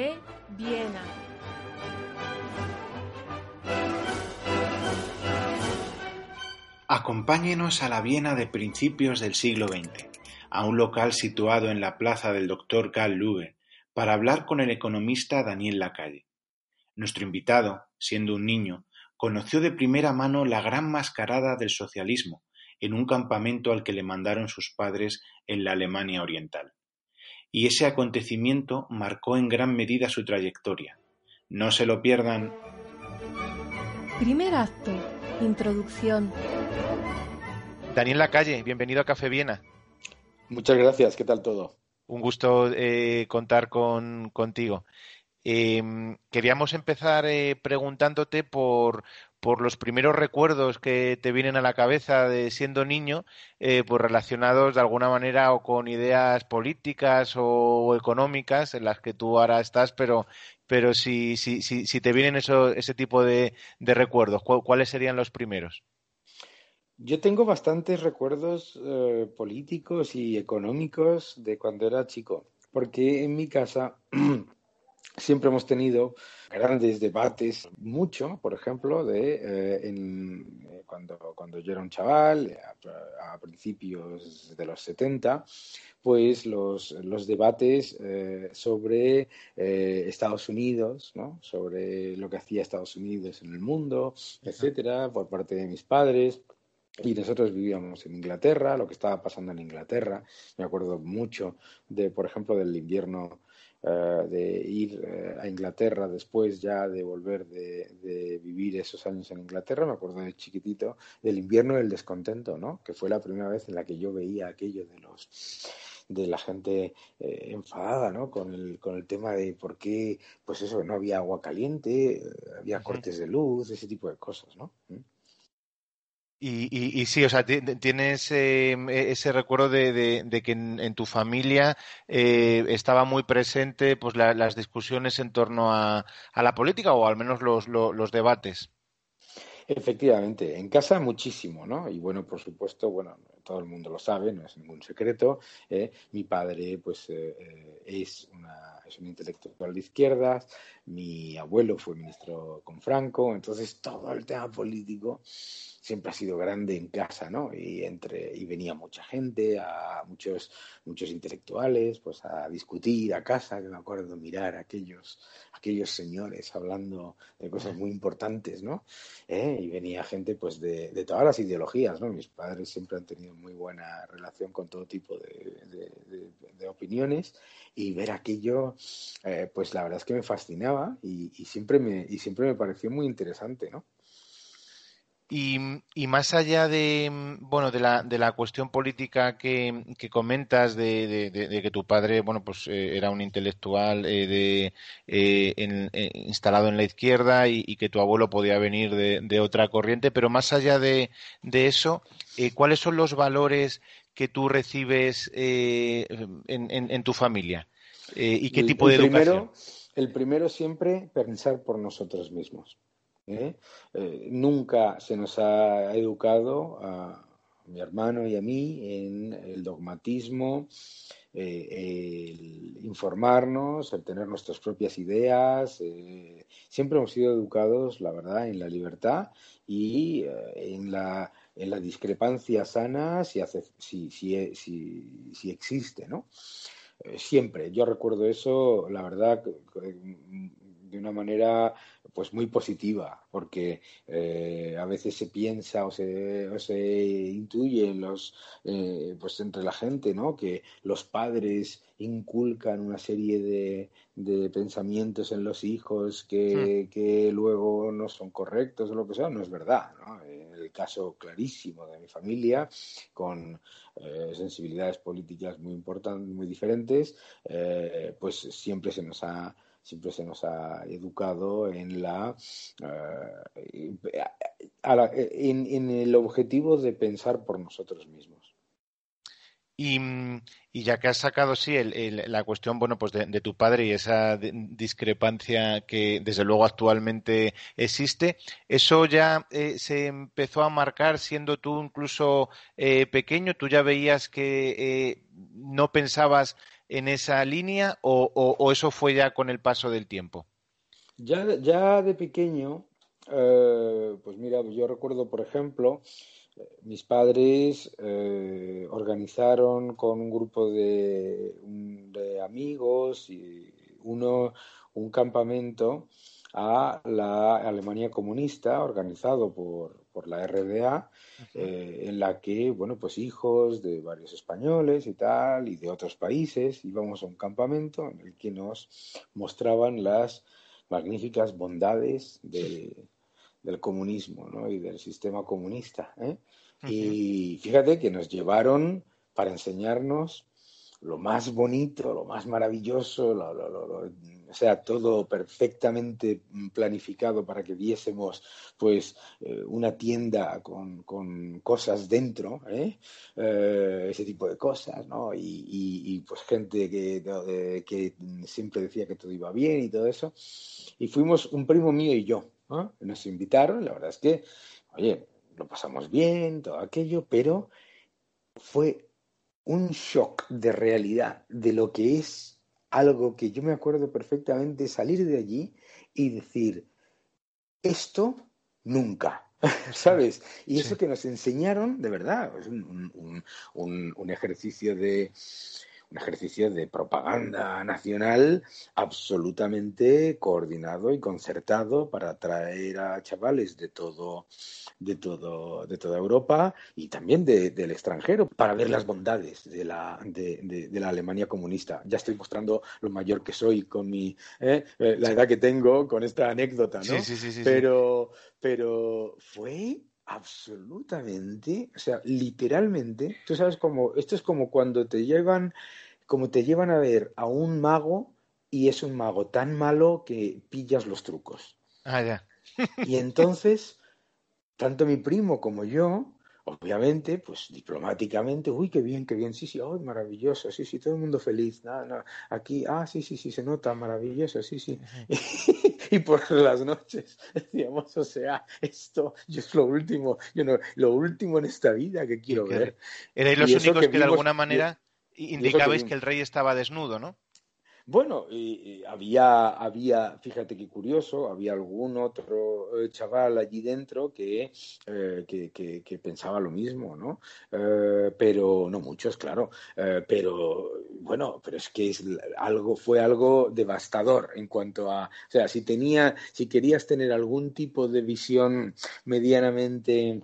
Café Viena. Acompáñenos a la Viena de principios del siglo XX, a un local situado en la plaza del Dr. Karl Luge, para hablar con el economista Daniel Lacalle. Nuestro invitado, siendo un niño, conoció de primera mano la gran mascarada del socialismo en un campamento al que le mandaron sus padres en la Alemania Oriental. Y ese acontecimiento marcó en gran medida su trayectoria. No se lo pierdan. Primer acto. Introducción. Daniel Lacalle, bienvenido a Café Viena. Muchas gracias, ¿qué tal todo? Un gusto eh, contar con, contigo. Em, queríamos empezar eh, preguntándote por, por los primeros recuerdos que te vienen a la cabeza de siendo niño, eh, pues relacionados de alguna manera o con ideas políticas o económicas en las que tú ahora estás, pero, pero si, si, si, si te vienen eso, ese tipo de, recuerdos, ¿cuáles serían los primeros? Yo tengo bastantes recuerdos eh, políticos y económicos de cuando era chico, porque en mi casa siempre hemos tenido grandes debates, mucho, por ejemplo, de eh, en, eh, cuando, cuando yo era un chaval, a, a principios de los 70, pues los, los debates eh, sobre eh, Estados Unidos, ¿no? sobre lo que hacía Estados Unidos en el mundo, etcétera, por parte de mis padres. Y nosotros vivíamos en Inglaterra, lo que estaba pasando en Inglaterra. Me acuerdo mucho de, por ejemplo, del invierno Uh, de ir uh, a Inglaterra después ya de volver de, de, vivir esos años en Inglaterra, me acuerdo de chiquitito, del invierno del descontento, ¿no? Que fue la primera vez en la que yo veía aquello de los de la gente eh, enfadada, ¿no? Con el, con el tema de por qué, pues eso, no había agua caliente, eh, había cortes de luz, ese tipo de cosas, ¿no? ¿Mm? Y, y, y, sí, o sea, tienes eh, ese recuerdo de, que en, en, tu familia eh, estaba muy presente pues la, las discusiones en torno a, a, la política o al menos los, los, los, debates. Efectivamente, en casa muchísimo, ¿no? Y bueno, por supuesto, bueno, todo el mundo lo sabe, no es ningún secreto. ¿eh? Mi padre, pues, eh, es, una, es un intelectual de izquierdas, mi abuelo fue ministro con Franco, entonces todo el tema político siempre ha sido grande en casa, ¿no? Y entre y venía mucha gente, a muchos muchos intelectuales, pues a discutir a casa, que me acuerdo mirar aquellos aquellos señores hablando de cosas muy importantes, ¿no? ¿Eh? Y venía gente, pues de, de, todas las ideologías, ¿no? Mis padres siempre han tenido muy buena relación con todo tipo de, de, opiniones y ver aquello, eh, pues la verdad es que me fascinaba y, y siempre me y siempre me pareció muy interesante, ¿no? Y, y, más allá de bueno de la, de la cuestión política que, que comentas de, de, de, que tu padre bueno pues eh, era un intelectual eh, de, eh, en, instalado en la izquierda y, y, que tu abuelo podía venir de, otra corriente pero más allá de, eso eh, cuáles son los valores que tú recibes eh, en, en, en, tu familia y qué tipo el, de educación primero, el primero siempre pensar por nosotros mismos ¿eh? Eh, nunca se nos ha educado a mi hermano y a mí en el dogmatismo, eh, el informarnos, el tener nuestras propias ideas. Siempre hemos sido educados, la verdad, en la libertad y en la, en la discrepancia sana si, si, si, si existe, ¿no? siempre. Yo recuerdo eso, la verdad, de una manera pues muy positiva, porque eh, a veces se piensa o se, o se intuye en los, eh, pues entre la gente, ¿no? Que los padres inculcan una serie de, de pensamientos en los hijos que, hmm. que, luego no son correctos o lo que sea, no es verdad, ¿no? El caso clarísimo de mi familia, con eh, sensibilidades políticas muy importantes, muy diferentes, pues siempre se nos ha siempre se nos ha educado en la, la en, el objetivo de pensar por nosotros mismos. Y, y ya que has sacado sí el, la cuestión bueno pues de, tu padre y esa discrepancia que desde luego actualmente existe eso ya eh, se empezó a marcar siendo tú incluso eh, pequeño tú ya veías que eh, no pensabas en esa línea o, eso fue ya con el paso del tiempo? Ya, ya de pequeño, eh, pues mira, yo recuerdo, por ejemplo, mis padres eh, organizaron con un grupo de, de, amigos y uno un campamento a la Alemania comunista organizado por, por la RDA, eh, en la que, bueno, pues hijos de varios españoles y tal, y de otros países, íbamos a un campamento en el que nos mostraban las magníficas bondades de, del comunismo ¿no? y del sistema comunista. ¿eh? Y fíjate que nos llevaron para enseñarnos lo más bonito, lo más maravilloso, o sea, todo perfectamente planificado para que viésemos pues eh, una tienda con, con cosas dentro, ¿eh? Eh, ese tipo de cosas, ¿no? Y, y, pues gente que, que siempre decía que todo iba bien y todo eso. Y fuimos un primo mío y yo, nos invitaron, la verdad es que, oye, lo pasamos bien, todo aquello, pero fue un shock de realidad de lo que es algo que yo me acuerdo perfectamente salir de allí y decir, esto nunca, ¿sabes? Y eso que nos enseñaron, de verdad, es un, un ejercicio de un ejercicio de propaganda nacional absolutamente coordinado y concertado para atraer a chavales de todo, de todo, de toda Europa y también del extranjero para ver las bondades de la, de, la Alemania comunista. Ya estoy mostrando lo mayor que soy con mi ¿eh? Eh, la edad que tengo con esta anécdota, ¿no? Sí, sí, sí, pero, pero fue absolutamente, o sea, literalmente, tú sabes cómo, esto es como cuando te llevan, como te llevan a ver a un mago y es un mago tan malo que pillas los trucos. Ah, ya. y entonces, tanto mi primo como yo, obviamente, pues diplomáticamente, uy, qué bien, qué bien, sí, sí, oh, maravilloso, sí, sí, todo el mundo feliz, nada, nada, aquí, ah, sí, sí, sí, se nota, maravilloso, sí, sí. y por las noches decíamos, o sea, esto yo es lo último, yo no, lo último en esta vida que quiero ver. Erais los únicos que, de alguna manera indicabais que el rey estaba desnudo, ¿no? Bueno, y, había, había, fíjate qué curioso, había algún otro eh, chaval allí dentro que, eh, que, pensaba lo mismo, ¿no? Eh, pero no muchos, claro. pero bueno, pero es que es algo, fue algo devastador en cuanto a, o sea, si tenía, si querías tener algún tipo de visión medianamente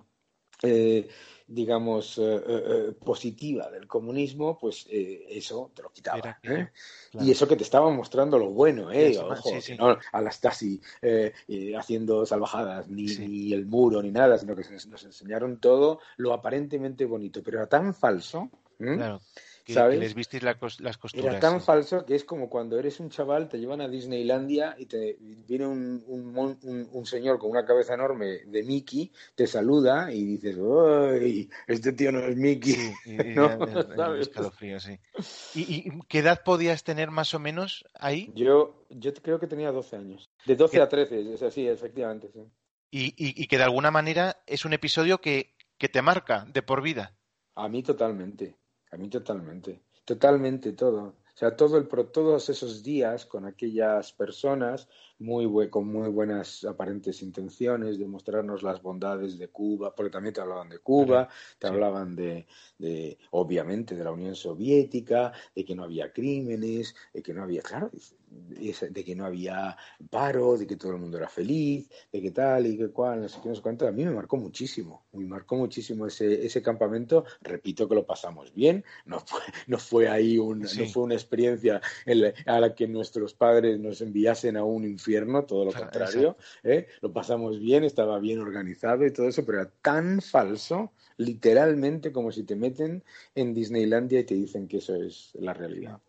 eh, eh, positiva del comunismo, pues eso te lo quitaba. Y eso que te estaba mostrando lo bueno, ¿eh? Ojo, no a la Stasi haciendo salvajadas, ni, el muro, ni nada, sino que nos enseñaron todo lo aparentemente bonito, pero era tan falso. Claro que, les visteis las costuras. Era tan falso que es como cuando eres un chaval, te llevan a Disneylandia y te viene un, un, un, señor con una cabeza enorme de Mickey, te saluda y dices, ¡ay! Este tío no es Mickey. y, qué edad podías tener más o menos ahí? Yo, yo creo que tenía 12 años. De 12 a 13, es así, efectivamente, sí. Y, y, que de alguna manera es un episodio que, que te marca de por vida. A mí totalmente. A mí totalmente, totalmente todo. O sea, todo el, todos esos días con aquellas personas muy con muy buenas aparentes intenciones de mostrarnos las bondades de Cuba, porque también te hablaban de Cuba, te hablaban de, de, obviamente, de la Unión Soviética, de que no había crímenes, de que no había, claro, de que no había paro, de que todo el mundo era feliz, de que tal y que cual, no sé qué, no sé cuánto. A mí me marcó muchísimo, me marcó muchísimo ese, ese campamento. Repito que lo pasamos bien, no fue, no fue ahí un, no fue una experiencia a la que nuestros padres nos enviasen a un infierno, todo lo contrario. ¿eh? Lo pasamos bien, estaba bien organizado y todo eso, pero era tan falso, literalmente como si te meten en Disneylandia y te dicen que eso es la realidad.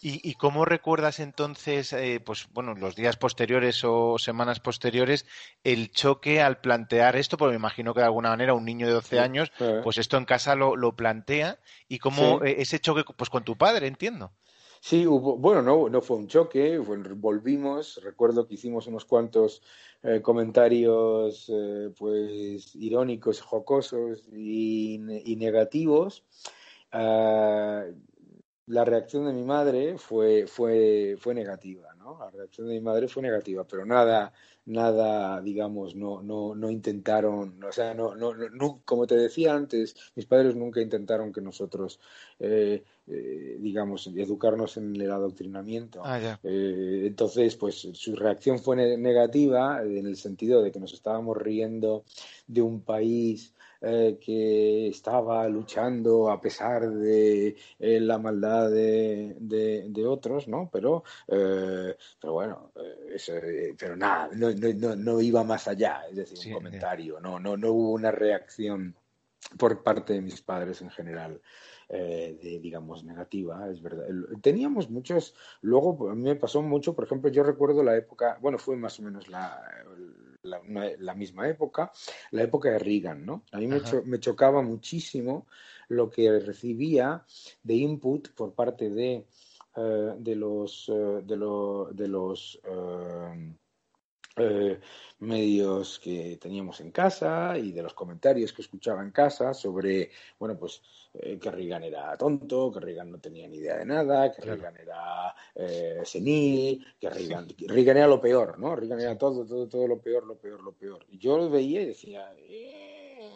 ¿Y, cómo recuerdas entonces, eh, pues bueno, los días posteriores o semanas posteriores, el choque al plantear esto? Porque me imagino que de alguna manera un niño de 12 años, pues esto en casa lo, lo plantea y cómo eh, ese choque, pues con tu padre, entiendo. Sí, hubo, bueno, no, no fue un choque, volvimos, recuerdo que hicimos unos cuantos eh, comentarios pues irónicos, jocosos y, negativos. Ah, la reacción de mi madre fue, fue, fue negativa, ¿no? La reacción de mi madre fue negativa, pero nada, nada, digamos, no, no, no intentaron, o sea, no, no, no, como te decía antes, mis padres nunca intentaron que nosotros, eh, eh, digamos, educarnos en el adoctrinamiento. Ah, eh, entonces, pues su reacción fue negativa en el sentido de que nos estábamos riendo de un país eh, que estaba luchando a pesar de eh, la maldad de, de, otros, ¿no? Pero, eh, pero bueno, pero nada, no, no, no, iba más allá, es decir, un comentario, no, no, no hubo una reacción por parte de mis padres en general. de, digamos, negativa, es verdad. Teníamos muchos, luego a mí me pasó mucho, por ejemplo, yo recuerdo la época, bueno, fue más o menos la, la, misma época, la época de Reagan, ¿no? A mí me, chocaba muchísimo lo que recibía de input por parte de, eh, de los, eh, de, de los eh, medios que teníamos en casa y de los comentarios que escuchaba en casa sobre, bueno, pues eh, que Reagan era tonto, que Reagan no tenía ni idea de nada, que Reagan era eh, senil, que Reagan, Reagan, era lo peor, ¿no? Reagan era todo, todo, todo lo peor, lo peor, lo peor. Y yo lo veía y decía, eh,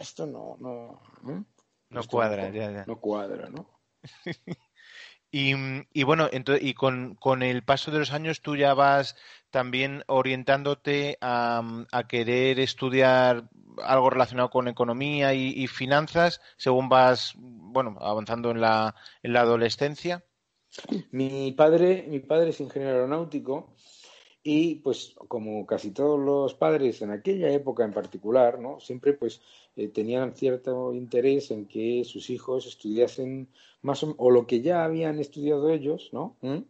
esto no, no, no cuadra, ya, ya. No cuadra, ¿no? Y, y, bueno, y con, con, el paso de los años tú ya vas también orientándote a, a querer estudiar algo relacionado con economía y, finanzas según vas, bueno, avanzando en la, en la adolescencia. Mi padre, mi padre es ingeniero aeronáutico y pues como casi todos los padres en aquella época en particular, ¿no? Siempre pues eh, tenían cierto interés en que sus hijos estudiasen más o, lo que ya habían estudiado ellos, ¿no? ¿Mm?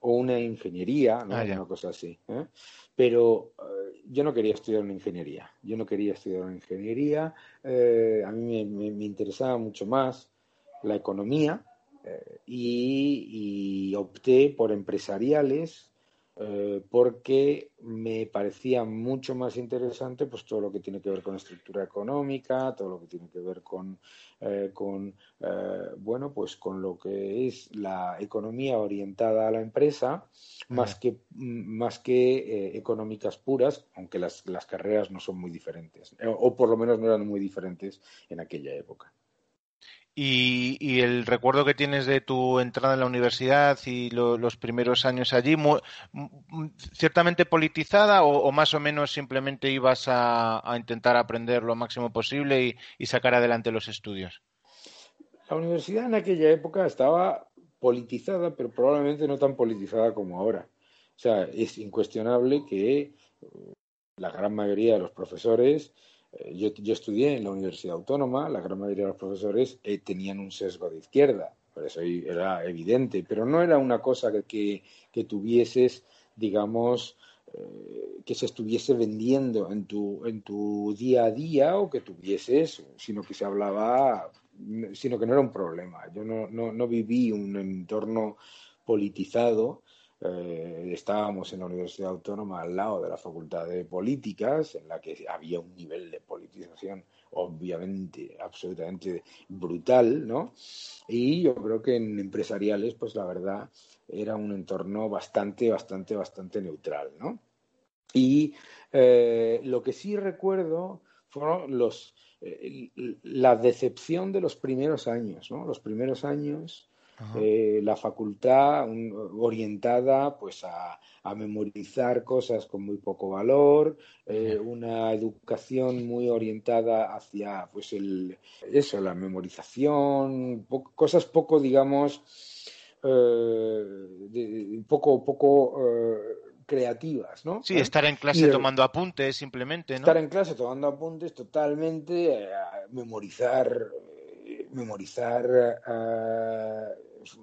O una ingeniería, ¿no? Ah, una cosa así. ¿eh? Pero eh, yo no quería estudiar una ingeniería. Yo no quería estudiar una ingeniería. a mí me, interesaba mucho más la economía y opté por empresariales eh, porque me parecía mucho más interesante pues todo lo que tiene que ver con estructura económica, todo lo que tiene que ver con, eh, con eh, bueno pues con lo que es la economía orientada a la empresa más que más que económicas puras, aunque las, las carreras no son muy diferentes o por lo menos no eran muy diferentes en aquella época. Y, el recuerdo que tienes de tu entrada en la universidad y los primeros años allí, ¿ciertamente politizada o, más o menos simplemente ibas a, intentar aprender lo máximo posible y, sacar adelante los estudios? La universidad en aquella época estaba politizada, pero probablemente no tan politizada como ahora. O sea, es incuestionable que la gran mayoría de los profesores yo, yo, estudié en la Universidad Autónoma, la gran mayoría de los profesores eh, tenían un sesgo de izquierda, por eso era evidente, pero no era una cosa que, que, tuvieses, digamos, eh, que se estuviese vendiendo en tu, en tu día a día o que tuvieses, sino que se hablaba, sino que no era un problema. Yo no, no, no viví un entorno politizado eh, estábamos en la Universidad Autónoma al lado de la Facultad de Políticas, en la que había un nivel de politización obviamente absolutamente brutal, ¿no? Y yo creo que en empresariales, pues la verdad, era un entorno bastante, bastante, bastante neutral, ¿no? Y eh, lo que sí recuerdo fueron los, eh, la decepción de los primeros años, ¿no? Los primeros años eh, la facultad orientada pues a, memorizar cosas con muy poco valor, eh, una educación muy orientada hacia pues el eso, la memorización, cosas poco digamos eh, poco poco creativas, ¿no? Sí, estar en clase tomando apuntes simplemente, ¿no? Estar en clase tomando apuntes totalmente, memorizar memorizar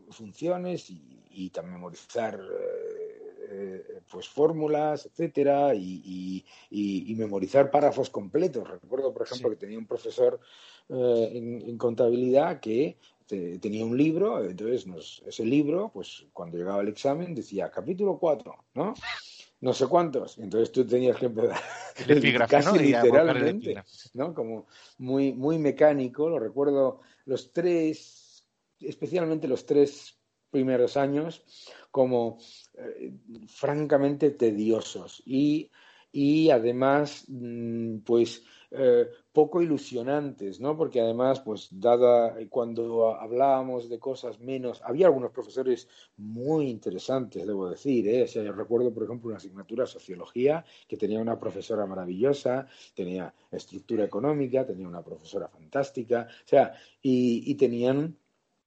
funciones y, también memorizar eh, eh, pues fórmulas, etcétera, y, memorizar párrafos completos. Recuerdo, por ejemplo, que tenía un profesor eh, en, contabilidad que tenía un libro, entonces ese libro, pues cuando llegaba el examen decía capítulo 4, ¿no? no sé cuántos. Entonces tú tenías que empezar casi literalmente, ¿no? Como muy, muy mecánico. Lo recuerdo los tres especialmente los tres primeros años como eh, francamente tediosos y, y además mm, pues eh, poco ilusionantes, ¿no? Porque además, pues, dada cuando hablábamos de cosas menos, había algunos profesores muy interesantes, debo decir, ¿eh? O recuerdo, por ejemplo, una asignatura sociología que tenía una profesora maravillosa, tenía estructura económica, tenía una profesora fantástica, o sea, y tenían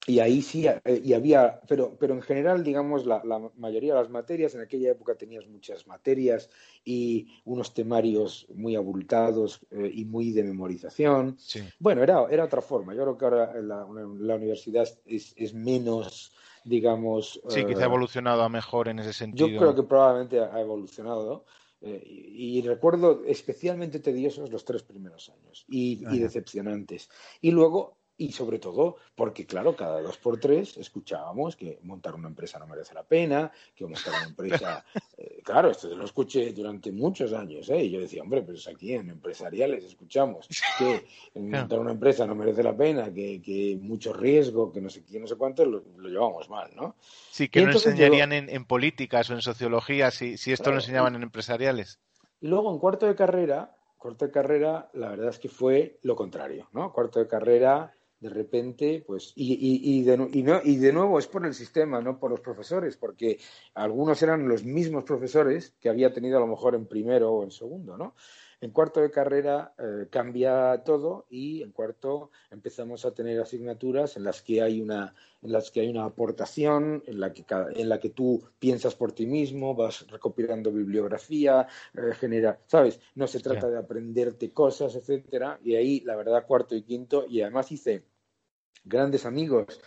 y ahí sí, eh, y había, pero, pero en general, digamos, la, mayoría de las materias, en aquella época tenías muchas materias y unos temarios muy abultados eh, y muy de memorización. Bueno, era, era otra forma. Yo creo que ahora la, universidad es, es, menos, digamos... Sí, quizá ha eh, evolucionado a mejor en ese sentido. Yo creo que probablemente ha evolucionado. y, recuerdo especialmente tediosos los tres primeros años y, y decepcionantes. Y luego y sobre todo porque, claro, cada dos por tres escuchábamos que montar una empresa no merece la pena, que montar una empresa... Eh, claro, esto lo escuché durante muchos años, ¿eh? Y yo decía, hombre, pues aquí en empresariales escuchamos que montar una empresa no merece la pena, que, que mucho riesgo, que no sé quién, no sé cuánto, lo, llevamos mal, ¿no? Sí, que no enseñarían en, políticas o en sociología si, si esto lo enseñaban en empresariales. Y luego en cuarto de carrera, cuarto de carrera, la verdad es que fue lo contrario, ¿no? Cuarto de carrera de repente, pues, y, y, y, de, y, no, y de nuevo es por el sistema, no por los profesores, porque algunos eran los mismos profesores que había tenido a lo mejor en primero o en segundo, ¿no? En cuarto de carrera eh, cambia todo y en cuarto empezamos a tener asignaturas en las que hay una, en las que hay una aportación, en la que, en la que tú piensas por ti mismo, vas recopilando bibliografía, eh, genera, ¿sabes? No se trata de aprenderte cosas, etcétera. Y ahí, la verdad, cuarto y quinto, y además hice grandes amigos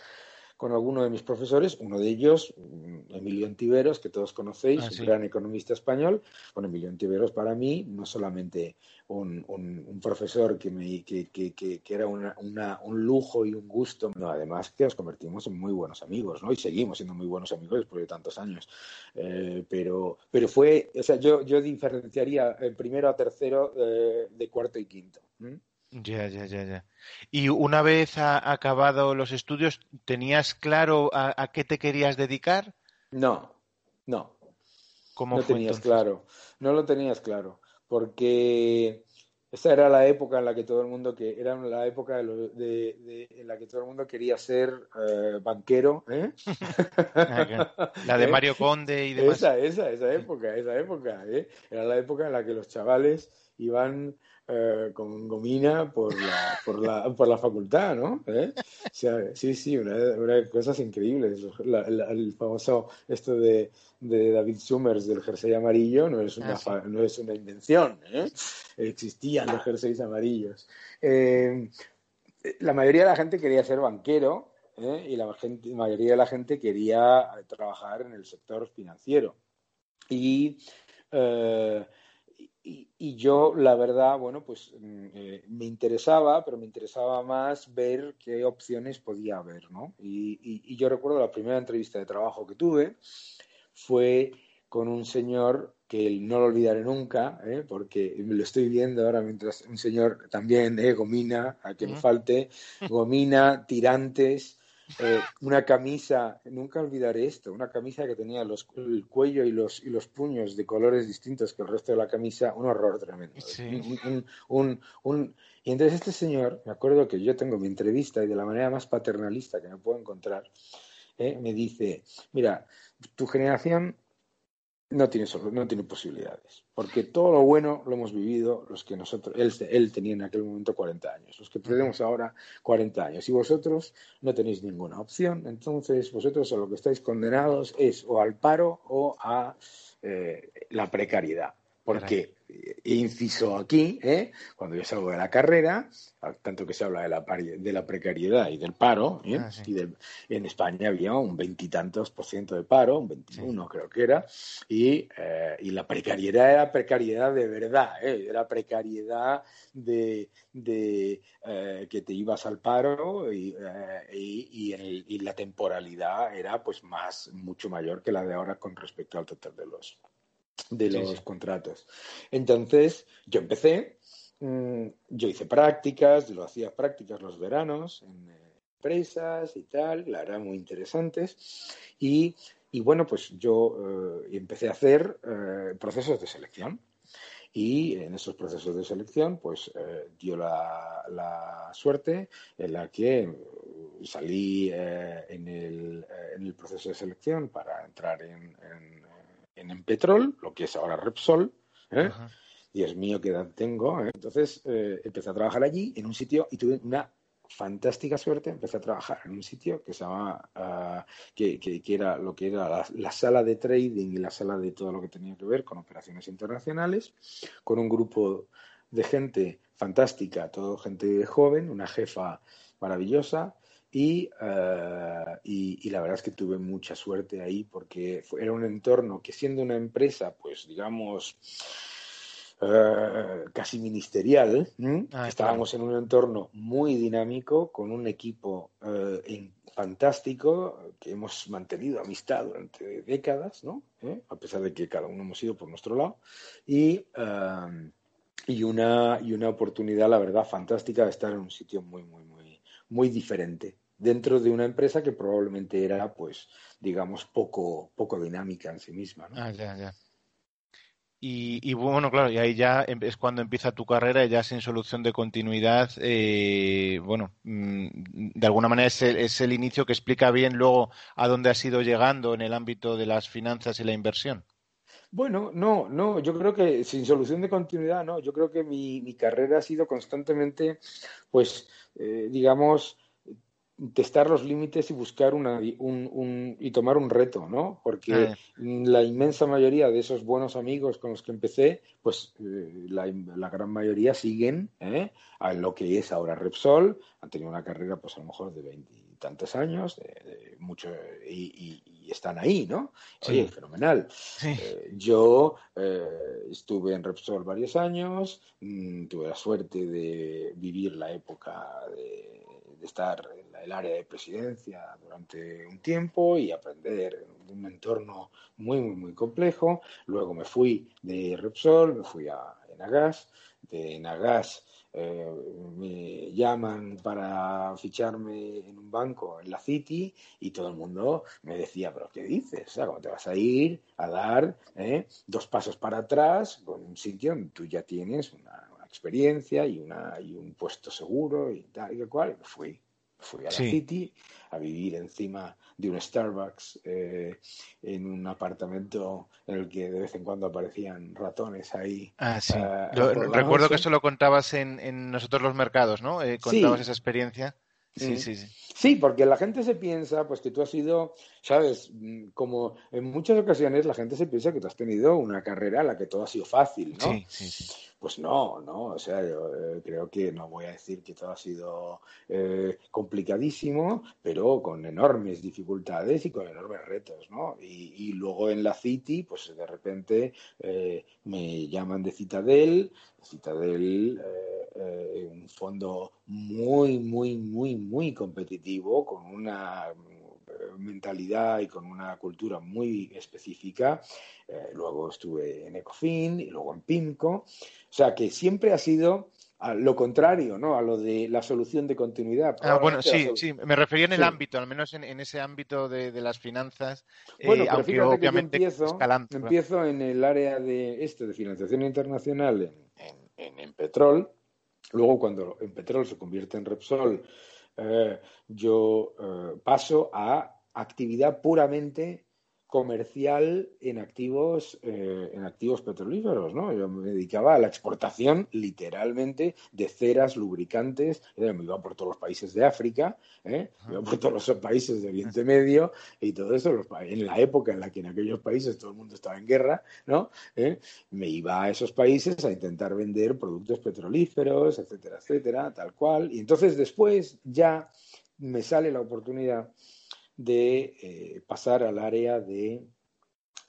con alguno de mis profesores, uno de ellos, mm, Emilio Antiveros, que todos conocéis, ah, un gran economista español. Bueno, Emilio Antiveros para mí, no solamente un, un, profesor que, me, que, que, que era una, un lujo y un gusto, no, además que nos convertimos en muy buenos amigos, ¿no? Y seguimos siendo muy buenos amigos después de tantos años. Eh, pero, pero fue, o sea, yo, yo diferenciaría en primero a tercero eh, de cuarto y quinto. Ya, ya, ya, ya. Y una vez acabado los estudios, ¿tenías claro a, qué te querías dedicar? No, no. ¿Cómo no tenías claro, no lo tenías claro, porque esa era la época en la que todo el mundo que era la época de, en la que todo el mundo quería ser eh, banquero, ¿eh? la de ¿Eh? Mario Conde y demás. Esa, esa, esa época, esa época, ¿eh? era la época en la que los chavales iban eh, con gomina por la, por la, por la facultad, ¿no? ¿Eh? O sea, sí, sí, una, una cosas increíbles. el famoso esto de, de, David Summers del jersey amarillo no es una, ah, no es una invención, ¿eh? Existían los jerseys amarillos. Eh, la mayoría de la gente quería ser banquero y la, gente, mayoría de la gente quería trabajar en el sector financiero. Y y, yo, la verdad, bueno, pues mm, eh, me interesaba, pero me interesaba más ver qué opciones podía haber, ¿no? Y, yo recuerdo la primera entrevista de trabajo que tuve fue con un señor que no lo olvidaré nunca, ¿eh? porque lo estoy viendo ahora mientras un señor también, ¿eh? Gomina, a que me falte, Gomina, tirantes, eh, una camisa, nunca olvidaré esto, una camisa que tenía los, el cuello y los, y los puños de colores distintos que el resto de la camisa, un horror tremendo. Un, un, y entonces este señor, me acuerdo que yo tengo mi entrevista y de la manera más paternalista que me puedo encontrar, eh, me dice, mira, tu generación no tiene, no tiene posibilidades, porque todo lo bueno lo hemos vivido los que nosotros, él, él tenía en aquel momento 40 años, los que tenemos ahora 40 años, y vosotros no tenéis ninguna opción, entonces vosotros a lo que estáis condenados es o al paro o a eh, la precariedad, porque inciso aquí, ¿eh? cuando yo salgo de la carrera, tanto que se habla de la, de la precariedad y del paro, ¿eh? ah, y en España había un veintitantos por ciento de paro, un 21 creo que era, y, eh, y, la precariedad era precariedad de verdad, ¿eh? era precariedad de, de que te ibas al paro y, y, y, la temporalidad era pues más, mucho mayor que la de ahora con respecto al total de los de los contratos. Entonces, yo empecé, mm, yo hice prácticas, lo hacía prácticas los veranos, en, eh, empresas y tal, la verdad, muy interesantes. Y, y bueno, pues yo eh, empecé a hacer eh, procesos de selección. Y en esos procesos de selección, pues dio la, la, suerte en la que salí en el, en, el, proceso de selección para entrar en, en, en Petrol, lo que es ahora Repsol. Dios mío, qué edad tengo. Entonces empecé a trabajar allí en un sitio y tuve una fantástica suerte, empecé a trabajar en un sitio que se llama, uh, que, que, que, era lo que era la, la, sala de trading y la sala de todo lo que tenía que ver con operaciones internacionales, con un grupo de gente fantástica, todo gente joven, una jefa maravillosa. Y, uh, y, y, la verdad es que tuve mucha suerte ahí porque fue, era un entorno que siendo una empresa, pues digamos, Uh, casi ministerial. Ah, Estábamos claro. en un entorno muy dinámico, con un equipo uh, en, fantástico, que hemos mantenido amistad durante décadas, ¿no? ¿Eh? a pesar de que cada uno hemos ido por nuestro lado, y, y, una, y una oportunidad, la verdad, fantástica de estar en un sitio muy, muy, muy, muy diferente dentro de una empresa que probablemente era, pues, digamos, poco, poco dinámica en sí misma. ¿no? Ah, ya, ya. Y, y, bueno, claro, y ahí ya em, es cuando empieza tu carrera, ya sin solución de continuidad. Eh, bueno, mm, de alguna manera es el, es el, inicio que explica bien luego a dónde has ido llegando en el ámbito de las finanzas y la inversión. Bueno, no, no, yo creo que sin solución de continuidad, no, yo creo que mi, mi carrera ha sido constantemente, pues, eh, digamos, testar los límites y buscar una, un, un, y tomar un reto, ¿no? Porque ah. la inmensa mayoría de esos buenos amigos con los que empecé, pues eh, la, la, gran mayoría siguen ¿eh? a lo que es ahora Repsol, han tenido una carrera pues a lo mejor de veintitantos años, de, de mucho, y, y, y, están ahí, ¿no? Sí. Oye, fenomenal. Sí. Eh, yo eh, estuve en Repsol varios años, mmm, tuve la suerte de vivir la época de estar en el área de presidencia durante un tiempo y aprender de un entorno muy, muy, muy complejo. Luego me fui de Repsol, me fui a Enagas. De Enagas eh, me llaman para ficharme en un banco en la City y todo el mundo me decía, pero ¿qué dices? O sea, ¿cómo te vas a ir a dar eh, dos pasos para atrás con un sitio donde tú ya tienes una, experiencia y, una, y un puesto seguro y tal y cual? Y me fui fui a la sí. City a vivir encima de un Starbucks eh, en un apartamento en el que de vez en cuando aparecían ratones ahí. Ah, sí. Uh, lo, recuerdo que eso lo contabas en, en, nosotros los mercados, ¿no? Eh, contabas sí. esa experiencia. Sí, sí, sí. Sí, porque la gente se piensa, pues que tú has sido, sabes, como en muchas ocasiones la gente se piensa que tú has tenido una carrera en la que todo ha sido fácil, ¿no? Sí, sí, sí. Pues no, no, o sea, yo eh, creo que no voy a decir que todo ha sido eh, complicadísimo, pero con enormes dificultades y con enormes retos, ¿no? Y, y luego en la City, pues de repente eh, me llaman de Citadel, Citadel, eh, un fondo muy, muy, muy, muy competitivo, con una mentalidad y con una cultura muy específica. Eh, luego estuve en Ecofin y luego en PIMCO. O sea que siempre ha sido a lo contrario, ¿no? A lo de la solución de continuidad. Ah, bueno, sí, sí, me refería en el sí. ámbito, al menos en, en ese ámbito de, de las finanzas. Bueno, eh, pero fíjate obviamente que yo empiezo, empiezo en el área de esto, de financiación internacional en, en, en, en Petrol. Luego, cuando en Petrol se convierte en Repsol, eh, yo eh, paso a actividad puramente comercial en activos, eh, en activos petrolíferos, ¿no? Yo me dedicaba a la exportación literalmente de ceras, lubricantes, me iba por todos los países de África, ¿eh? me iba por todos los países de Oriente Medio y todo eso, en la época en la que en aquellos países todo el mundo estaba en guerra, ¿no? ¿Eh? Me iba a esos países a intentar vender productos petrolíferos, etcétera, etcétera, tal cual, y entonces después ya me sale la oportunidad de eh, pasar al área de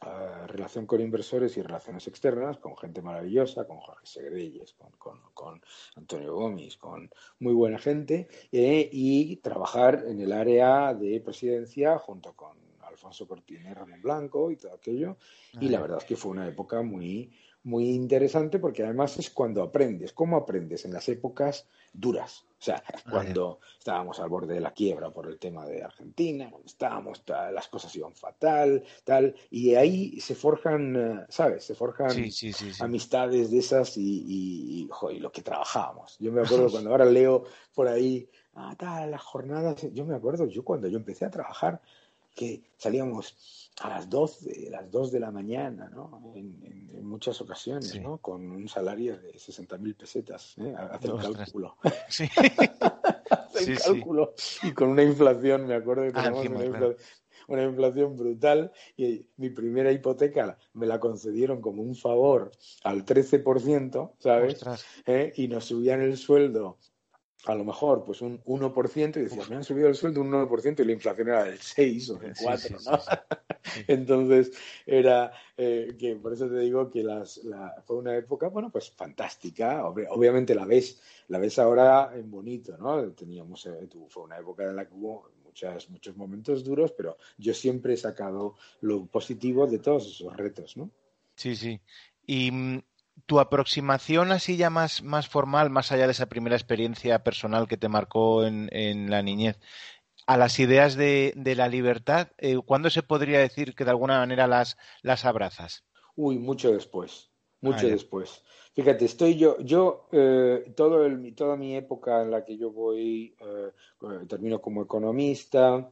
uh, relación con inversores y relaciones externas, con gente maravillosa, con Jorge Segreyes, con, con, con Antonio Gómez, con muy buena gente, eh, y trabajar en el área de presidencia junto con Alfonso Cortines, Ramón Blanco y todo aquello. Y la verdad es que fue una época muy, muy interesante porque además es cuando aprendes. ¿Cómo aprendes? En las épocas duras. O sea, Ah, cuando estábamos al borde de la quiebra por el tema de Argentina, cuando estábamos, las cosas iban fatal, tal, y ahí se forjan, eh, ¿sabes? Se forjan sí, sí, sí. amistades de esas y, y, y, jo, y lo que trabajábamos. Yo me acuerdo cuando ahora leo por ahí, ah, tal, las jornadas, yo me acuerdo, yo cuando yo empecé a trabajar, que salíamos a las 12, las 2 de la mañana, ¿no? En, en- en muchas ocasiones, Sí. ¿no? Con un salario de 60.000 pesetas, ¿eh? El Ostras. cálculo. Sí. Sí. cálculo. Y con una inflación, me acuerdo que Ah, teníamos una, claro. infla- una inflación brutal y mi primera hipoteca me la concedieron como un favor al 13%, ¿sabes? ¿eh? y nos subían el sueldo a lo mejor pues un 1% y decías, me han subido el sueldo un 1% y la inflación era del 6 o del Sí, 4, sí, ¿no? sí, sí. Entonces era eh, que por eso te digo que las, la- fue una época, bueno, pues fantástica. Ob- obviamente la ves, la ves ahora en bonito, ¿no? Teníamos, eh, fue una época en la que hubo muchas, muchos momentos duros, pero yo siempre he sacado lo positivo de todos esos retos, ¿no? Sí, sí. Y mm, tu aproximación así ya más, más formal, más allá de esa primera experiencia personal que te marcó en, en la niñez, a las ideas de, de la libertad, eh, ¿cuándo se podría decir que de alguna manera las, las abrazas? Uy, mucho después, mucho Ah, después. Fíjate, estoy yo, yo eh, todo el, toda mi época en la que yo voy, eh, termino como economista,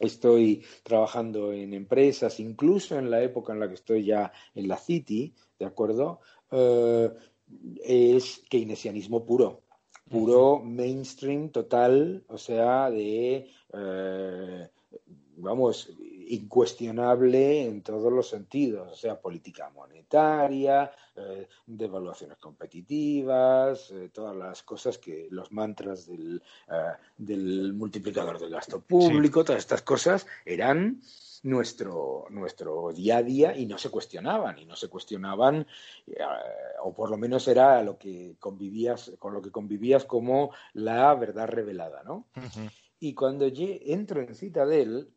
estoy trabajando en empresas, incluso en la época en la que estoy ya en la City, ¿de acuerdo? Eh, es keynesianismo puro, puro mainstream total, o sea, de, eh, vamos, incuestionable en todos los sentidos, o sea, política monetaria, eh, devaluaciones competitivas, eh, todas las cosas que los mantras del, eh, del multiplicador del gasto público, todas estas cosas eran nuestro, nuestro día a día y no se cuestionaban, y no se cuestionaban, eh, o por lo menos era lo que convivías, con lo que convivías como la verdad revelada, ¿no? Y cuando entro en Citadel,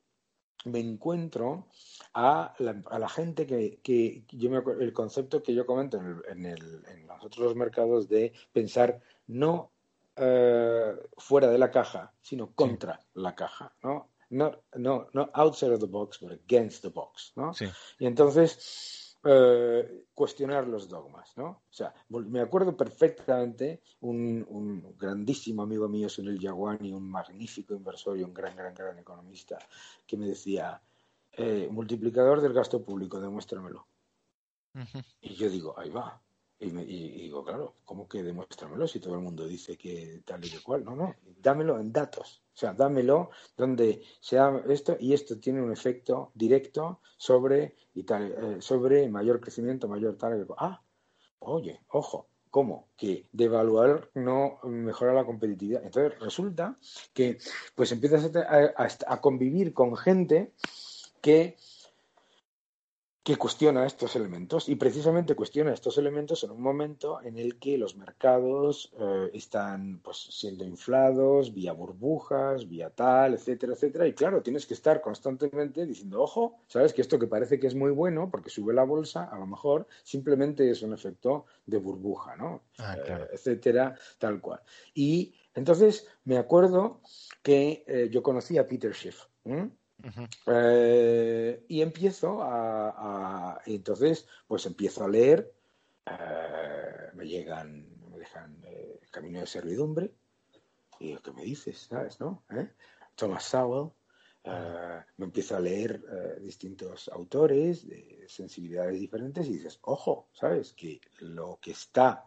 me encuentro a la, a la gente que, que yo me el concepto que yo comento en, el- en, el- en los otros mercados de pensar no eh, fuera de la caja, sino contra la caja, ¿no? No, no, no outside of the box, but against the box, ¿no? Sí. Y entonces eh, cuestionar los dogmas, ¿no? O sea, me acuerdo perfectamente un, un grandísimo amigo mío, Sunil Jawani, un magnífico inversor y un gran, gran, gran economista, que me decía, eh, multiplicador del gasto público, demuéstramelo. Y yo digo, ahí va. Y, me- y- digo, claro, ¿cómo que demuéstramelo si todo el mundo dice que tal y que cual? No, no, dámelo en datos. O sea, dámelo donde sea esto y esto tiene un efecto directo sobre y tal, eh, sobre mayor crecimiento, mayor tal. y. Ah, oye, ojo, ¿cómo? Que devaluar no mejora la competitividad. Entonces resulta que pues empiezas a- a- a convivir con gente que que cuestiona estos elementos y precisamente cuestiona estos elementos en un momento en el que los mercados eh, están pues siendo inflados vía burbujas, vía tal, etcétera, etcétera y claro, tienes que estar constantemente diciendo, ojo, sabes que esto que parece que es muy bueno porque sube la bolsa, a lo mejor simplemente es un efecto de burbuja, ¿no? Ah, Eh, etcétera, tal cual. Y entonces me acuerdo que eh, yo conocí a Peter Schiff. ¿m? Eh, y empiezo a, entonces pues empiezo a leer eh, me llegan me dejan eh, Camino de Servidumbre y digo, ¿qué me dices? ¿sabes? ¿no? ¿Eh? Thomas Sowell me empiezo a leer distintos autores de sensibilidades diferentes y dices, ojo, ¿sabes? Que lo que está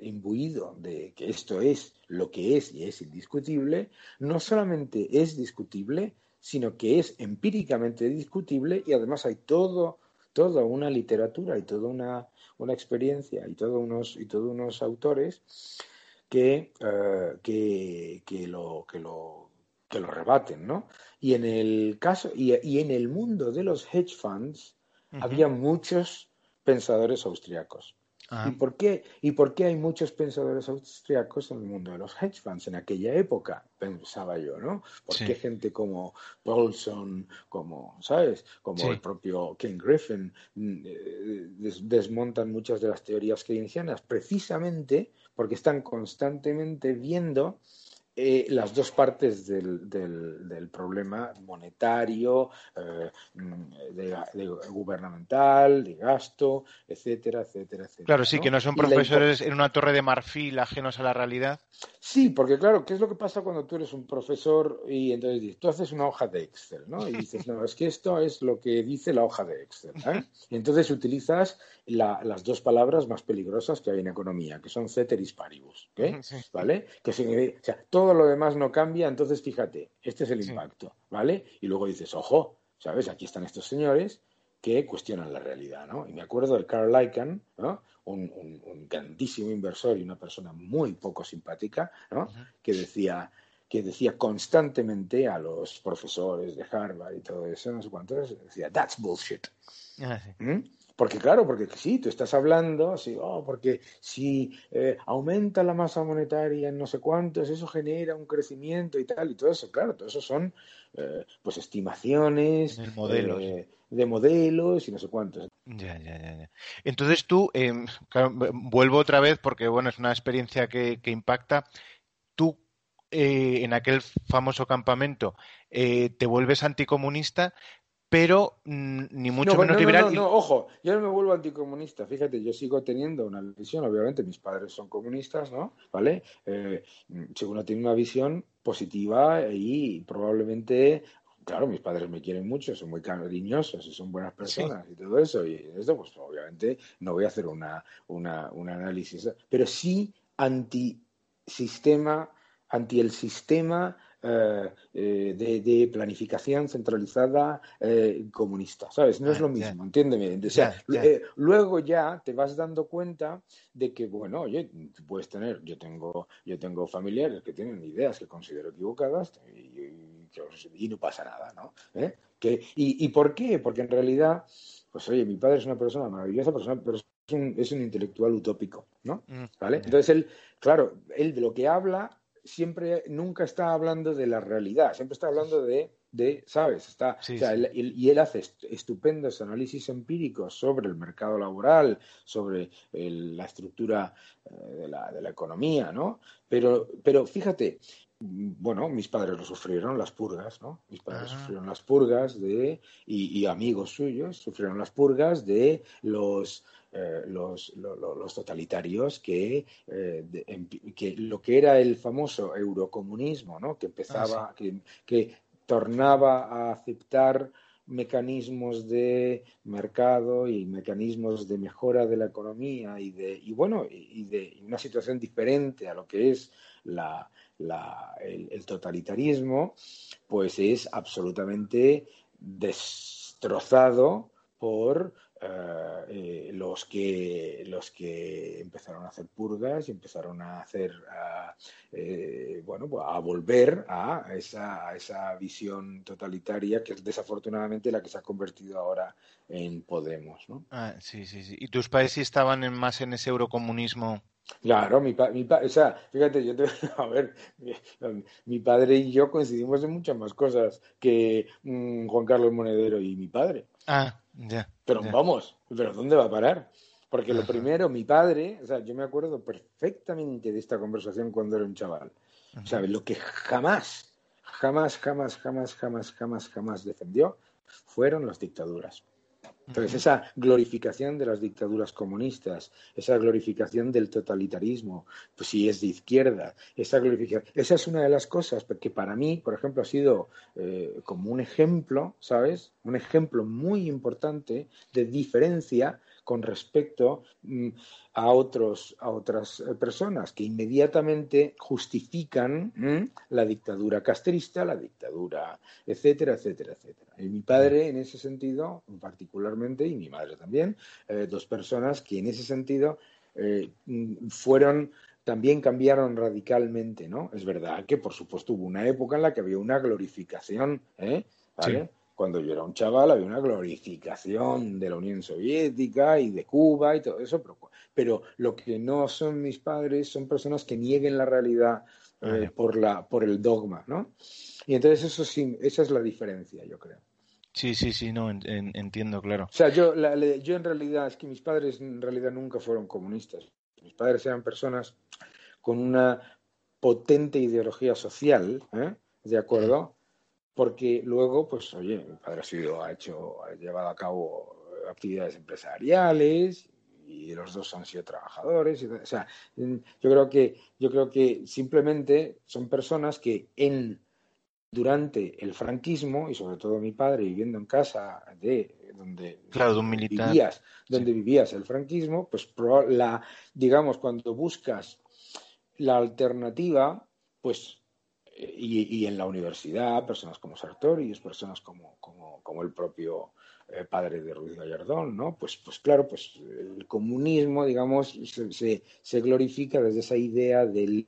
imbuido de que esto es lo que es y es indiscutible, no solamente es discutible, sino que es empíricamente discutible y además hay todo, toda una literatura y toda una, una experiencia y todos unos, y todos unos autores que, eh, que, que lo, que, lo, que lo rebaten, ¿no? Y en el caso, y, y en el mundo de los hedge funds había muchos pensadores austriacos. ¿Y, por qué, ¿Y por qué hay muchos pensadores austriacos en el mundo de los hedge funds en aquella época? Pensaba yo, ¿no? ¿Por qué gente como Paulson, como, ¿sabes? Como el propio Ken Griffin mm, eh, desmontan muchas de las teorías keynesianas? Precisamente porque están constantemente viendo eh, las dos partes del, del, problema monetario, eh, de, gubernamental, de gasto, etcétera, etcétera, etcétera. Claro, sí, que no son profesores en una torre de marfil ajenos a la realidad. Sí, porque claro, ¿qué es lo que pasa cuando tú eres un profesor y entonces dices, tú haces una hoja de Excel, ¿no? Y dices, no, es que esto es lo que dice la hoja de Excel. ¿eh? Y entonces utilizas las dos palabras más peligrosas que hay en economía, que son ceteris paribus, ¿vale? Que significa, o sea, todo lo demás no cambia, entonces fíjate, este es el impacto, ¿vale? Y luego dices, ojo, ¿sabes? Aquí están estos señores que cuestionan la realidad, ¿no? Y me acuerdo de Carl Icahn, ¿no? Un, grandísimo inversor y una persona muy poco simpática, ¿no? Que decía que decía constantemente a los profesores de Harvard y todo eso, no sé cuántos, decía, that's bullshit. Ah, ¿Mm? Porque claro, porque sí, tú estás hablando, sí, oh, porque si eh, aumenta la masa monetaria en no sé cuántos, eso genera un crecimiento y tal, y todo eso, claro, todo eso son eh, pues estimaciones eh, de modelos y no sé cuántos. Ya, ya, ya. Entonces tú, em, vuelvo otra vez porque bueno, es una experiencia que, que impacta. Tú en aquel famoso campamento te vuelves anticomunista, pero mm, ni mucho menos liberal. No, no, ojo, yo no me vuelvo anticomunista. Fíjate, yo sigo teniendo una visión, obviamente mis padres son comunistas, ¿no? ¿Vale? Eh, según tiene una visión positiva y probablemente claro, mis padres me quieren mucho, son muy cariñosos y son buenas personas y todo eso. Y esto, pues obviamente no voy a hacer una, una, un análisis, pero sí anti-sistema, anti el sistema eh, eh, de, planificación centralizada eh, comunista, ¿sabes? No es lo mismo, entiéndeme. O sea, luego ya te vas dando cuenta de que, bueno, oye, puedes tener, yo tengo, yo tengo familiares que tienen ideas que considero equivocadas y, no pasa nada, ¿no? Que, y, por qué? Porque en realidad, pues oye, mi padre es una persona maravillosa, persona, pero es un, es un intelectual utópico, ¿no? Mm, ¿Vale? Entonces él, claro, él de lo que habla siempre, nunca está hablando de la realidad, siempre está hablando de, de ¿sabes? Está, y él hace estupendos análisis empíricos sobre el mercado laboral, sobre la estructura eh, de, la, de, la, economía, ¿no? Pero, pero fíjate, bueno, mis padres lo sufrieron, las purgas, ¿no? Mis padres ah. sufrieron las purgas de, y, amigos suyos sufrieron las purgas de los, eh, los, los, totalitarios que, eh, que lo que era el famoso eurocomunismo, ¿no? Que empezaba, ah, que, que tornaba a aceptar mecanismos de mercado y mecanismos de mejora de la economía y de y bueno y de una situación diferente a lo que es la, el, totalitarismo, pues es absolutamente destrozado por eh, los que los que empezaron a hacer purgas y empezaron a hacer eh, bueno pues a volver a esa, a esa visión totalitaria que es desafortunadamente la que se ha convertido ahora en Podemos ¿no? Ah, sí sí sí y tus países estaban en, más en ese eurocomunismo Claro, mi, mi o sea, fíjate, yo te, a ver, mi, padre y yo coincidimos en muchas más cosas que mm, Juan Carlos Monedero y mi padre. Ah, pero vamos, pero ¿dónde va a parar? Porque lo primero, mi padre, o sea, yo me acuerdo perfectamente de esta conversación cuando era un chaval. Sea, lo que jamás, jamás, jamás, jamás, jamás, jamás, jamás defendió fueron las dictaduras. Entonces, esa glorificación de las dictaduras comunistas, esa glorificación del totalitarismo, pues si es de izquierda, esa glorificación, esa es una de las cosas que para mí, por ejemplo, ha sido eh, como un ejemplo, ¿sabes? Un ejemplo muy importante de diferencia con respecto mm, a, otros, a otras eh, personas que inmediatamente justifican mm, la dictadura castrista, la dictadura, etcétera, etcétera, etcétera. Y mi padre, en ese sentido, particularmente, y mi madre también, eh, dos personas que en ese sentido eh, mm, fueron también cambiaron radicalmente, ¿no? Es verdad que, por supuesto, hubo una época en la que había una glorificación, ¿eh? ¿Vale? Cuando yo era un chaval había una glorificación de la Unión Soviética y de Cuba y todo eso, pero, pero lo que no son mis padres son personas que nieguen la realidad eh, por, la, por el dogma, ¿no? Y entonces eso sí, esa es la diferencia, yo creo. Sí, sí, sí, no, entiendo, claro. O sea, yo, yo en realidad, es que mis padres en realidad nunca fueron comunistas. Mis padres eran personas con una potente ideología social, ¿eh? ¿de acuerdo? Porque luego, pues, oye, mi padre ha sido, ha hecho, ha llevado a cabo actividades empresariales y los dos han sido trabajadores. o sea, yo creo que, yo creo que simplemente son personas que en durante el franquismo y sobre todo mi padre viviendo en casa de donde vivías donde vivías el franquismo pues la digamos cuando buscas la alternativa pues eh, y, en la universidad personas como Sartori personas como, como, como el propio eh, padre de Ruiz Gallardón, ¿no? Pues, pues claro, pues el comunismo, digamos, se, se glorifica desde esa idea del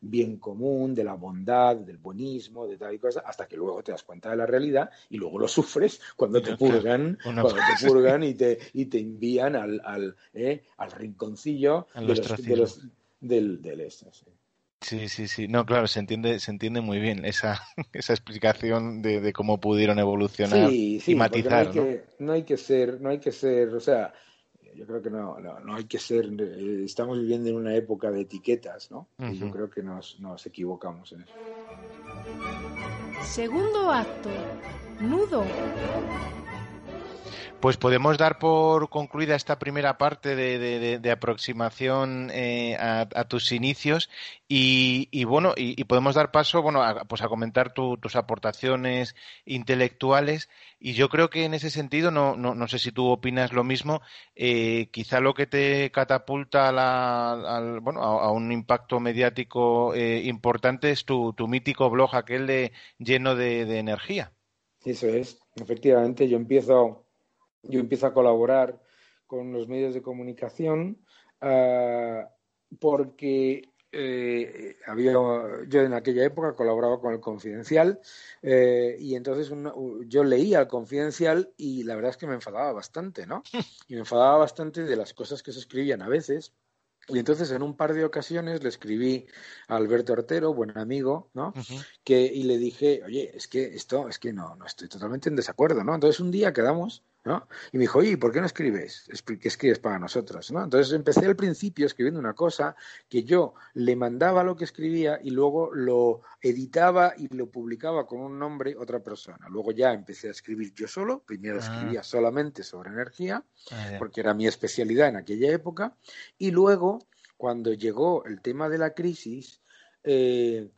bien común, de la bondad, del buenismo, de tal y cosa, hasta que luego te das cuenta de la realidad y luego lo sufres cuando te purgan, cuando te purgan y te, y te envían al, al, eh, al rinconcillo de los, del, del este, sí. Sí, sí, No, claro, se entiende, se entiende muy bien esa, esa explicación de, de cómo pudieron evolucionar y matizar. No hay, Que, no hay que ser, no hay que ser, o sea, yo creo que no, no, hay que ser, eh, estamos viviendo en una época de etiquetas, ¿no? Y yo creo que nos, nos equivocamos en eso. Segundo acto, nudo. Pues podemos dar por concluida esta primera parte de, aproximación eh, a, tus inicios y, bueno y, podemos dar paso bueno a, pues a comentar tus aportaciones intelectuales y yo creo que en ese sentido no, no, sé si tú opinas lo mismo eh, quizá lo que te catapulta a, bueno, a, un impacto mediático eh, importante es tu, tu mítico blog aquel de lleno de energía. Eso es efectivamente yo empiezo yo empiezo a colaborar con los medios de comunicación ah, porque eh, había, yo en aquella época colaboraba con el Confidencial eh, y entonces yo leía el Confidencial y la verdad es que me enfadaba bastante, ¿no? Y me enfadaba bastante de las cosas que se escribían a veces. Y entonces en un par de ocasiones le escribí a Alberto Ortero, buen amigo, ¿no? que, y le dije, oye, es que esto, es que no, no estoy totalmente en desacuerdo, ¿no? Entonces un día quedamos y me dijo, oye, ¿por qué no escribes? ¿Qué escribes para nosotros? ¿no? Entonces empecé al principio escribiendo una cosa que yo le mandaba lo que escribía y luego lo editaba y lo publicaba con un nombre otra persona. Luego ya empecé a escribir yo solo, primero ah. escribía solamente sobre energía, ah, porque era mi especialidad en aquella época, y luego, cuando llegó el tema de la crisis, eh,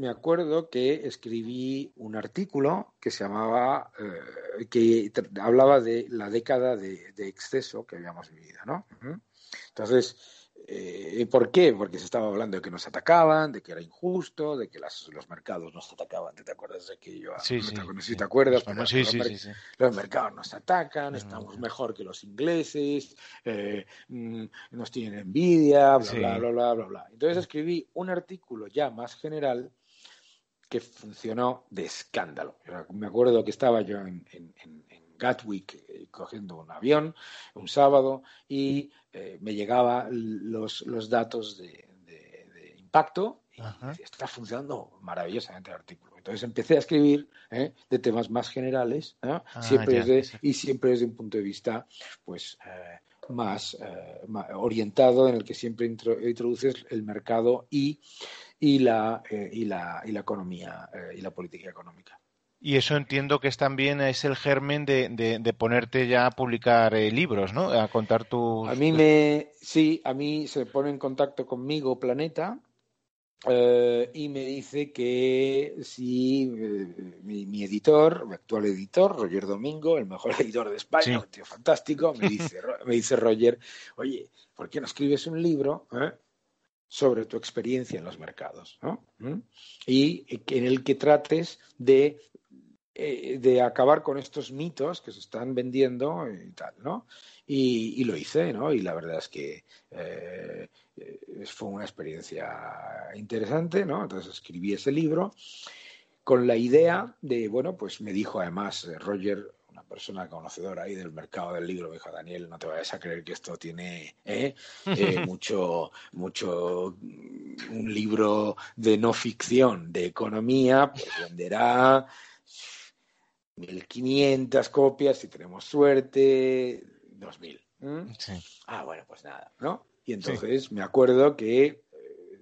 me acuerdo que escribí un artículo que se llamaba, eh, que hablaba de la década de, exceso que habíamos vivido, ¿no? Entonces, eh, ¿por qué? Porque se estaba hablando de que nos atacaban, de que era injusto, de que los mercados nos atacaban. ¿Te, acuerdas de aquello? Sí, sí, no sé si te acuerdas. sí, sí, sí, los, mercados nos atacan, estamos mejor que los ingleses, eh, mm, nos tienen envidia, bla, bla, bla, bla, bla, bla. Entonces escribí un artículo ya más general que funcionó de escándalo. Me acuerdo que estaba yo en, Gatwick eh, cogiendo un avión un sábado y eh, me llegaban los, los datos de, impacto y está funcionando maravillosamente el artículo. Entonces empecé a escribir ¿eh? de temas más generales ah, siempre y siempre desde un punto de vista pues más, orientado en el que siempre introduces el mercado y y la, eh, y la, y la economía eh, y la política económica. Y eso entiendo que es también es el germen de, de, ponerte ya a publicar eh, libros, ¿no? A contar tus... A mí me... Sí, a mí se pone en contacto conmigo Planeta y me dice que si mi, editor, mi actual editor, Roger Domingo, el mejor editor de España, un tío fantástico, me dice, me dice Roger, oye, ¿por qué no escribes un libro? Sobre tu experiencia en los mercados ¿no? ¿Mm? y en el que trates de, eh, de, acabar con estos mitos que se están vendiendo y tal, ¿no? Y, lo hice, ¿no? Y la verdad es que eh, fue una experiencia interesante, ¿no? Entonces escribí ese libro con la idea de, bueno, pues me dijo además eh, Roger, persona conocedora ahí del mercado del libro, me dijo, Daniel, no te vayas a creer que esto tiene ¿eh? Eh, mucho, mucho, mm, un libro de no ficción, de economía, pues venderá 1500 copias, si tenemos suerte, 2000. Ah, bueno, pues nada, ¿no? Y entonces me acuerdo que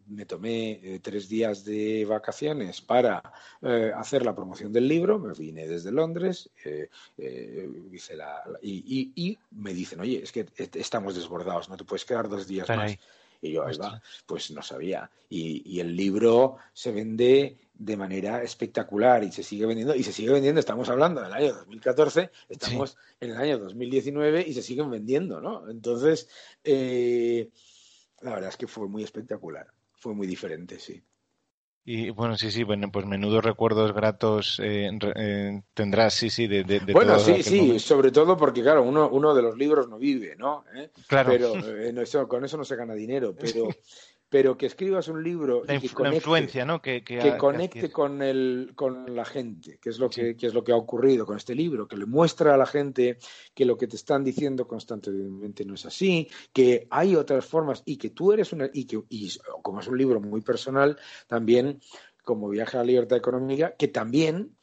me tomé eh, tres días de vacaciones para eh, hacer la promoción del libro, me vine desde Londres eh, hice la, y, me dicen, oye, es que estamos desbordados, no te puedes quedar dos días más. Y yo, ahí va, pues no sabía. Y, el libro se vende de manera espectacular y se sigue vendiendo, y se sigue vendiendo, estamos hablando del año 2014, estamos en el año 2019 y se siguen vendiendo, ¿no? Entonces, la verdad es que fue muy espectacular fue muy diferente, sí. Y bueno, sí, sí, bueno, pues menudos recuerdos gratos eh, eh, tendrás, sí, sí, de, de, Bueno, sí, sí, sobre todo porque, claro, uno, uno de los libros no vive, ¿no? ¿Eh? Claro. Pero con eso no se gana dinero, pero, pero que escribas un libro la, que conecte, influencia, ¿no? Que, conecte con, el, con la gente, que es, lo que, es lo que ha ocurrido con este libro, que le muestra a la gente que lo que te están diciendo constantemente no es así, que hay otras formas y que tú eres una... y que y como es un libro muy personal, también como Viaje a la Libertad Económica, que también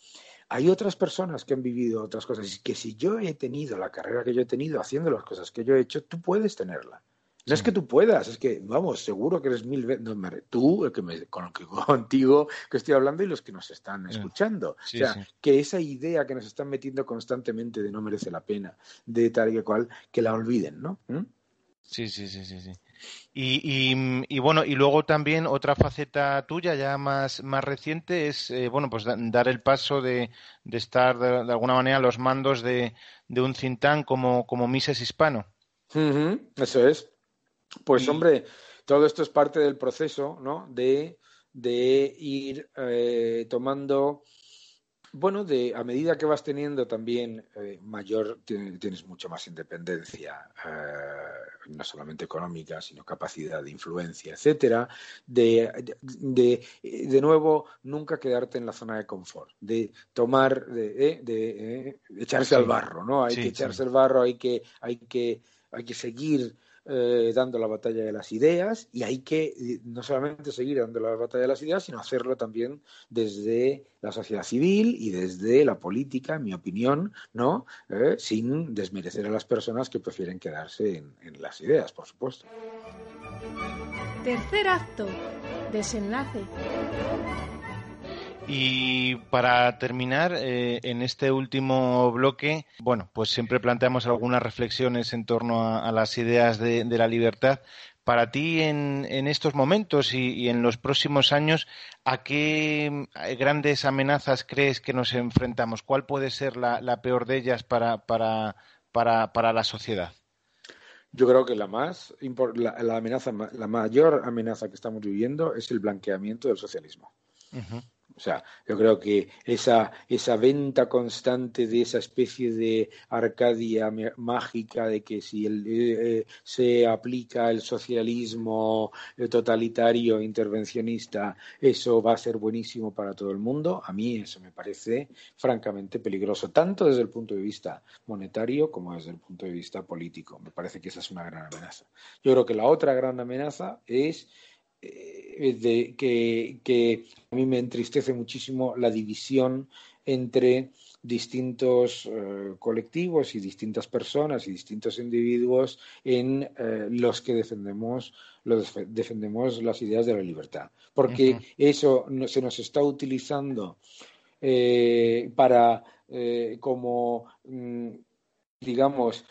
hay otras personas que han vivido otras cosas y que si yo he tenido la carrera que yo he tenido haciendo las cosas que yo he hecho, tú puedes tenerla. No es que tú puedas, es que, vamos, seguro que eres mil veces, tú, el que me, con, que, contigo que estoy hablando y los que nos están escuchando. o sea, que esa idea que nos están metiendo constantemente de no merece la pena, de tal y cual, que la olviden, ¿no? ¿Mm? Sí, sí, sí, sí, sí. Y, y, bueno, y luego también otra faceta tuya ya más, más reciente es, eh, bueno, pues dar el paso de, de estar de, alguna manera a los mandos de, de un cintán como, como Mises Hispano. eso es. Pues hombre, todo esto es parte del proceso, ¿no? De, ir eh, tomando, bueno, de a medida que vas teniendo también eh, mayor, tienes mucho más independencia, eh, no solamente económica, sino capacidad de influencia, etcétera, de, de, nuevo nunca quedarte en la zona de confort, de tomar, de, echarse al barro, ¿no? Hay que echarse al barro, hay que, hay que, hay que seguir eh, dando la batalla de las ideas y hay que eh, no solamente seguir dando la batalla de las ideas, sino hacerlo también desde la sociedad civil y desde la política, en mi opinión, ¿no? Eh, sin desmerecer a las personas que prefieren quedarse en las ideas, por supuesto. Tercer acto, desenlace. Y para terminar, eh, en este último bloque, bueno, pues siempre planteamos algunas reflexiones en torno a, las ideas de, la libertad. Para ti, en, estos momentos y, en los próximos años, ¿a qué grandes amenazas crees que nos enfrentamos? ¿Cuál puede ser la, peor de ellas para, para, para, la sociedad? Yo creo que la más la, amenaza, la mayor amenaza que estamos viviendo es el blanqueamiento del socialismo. O sea, yo creo que esa, esa venta constante de esa especie de Arcadia mágica de que si el, eh, eh, se aplica el socialismo totalitario intervencionista, eso va a ser buenísimo para todo el mundo, a mí eso me parece francamente peligroso, tanto desde el punto de vista monetario como desde el punto de vista político. Me parece que esa es una gran amenaza. Yo creo que la otra gran amenaza es eh, de, que, a mí me entristece muchísimo la división entre distintos eh, colectivos y distintas personas y distintos individuos en eh, los que defendemos, defendemos las ideas de la libertad. Porque eso se nos está utilizando para como mm, digamos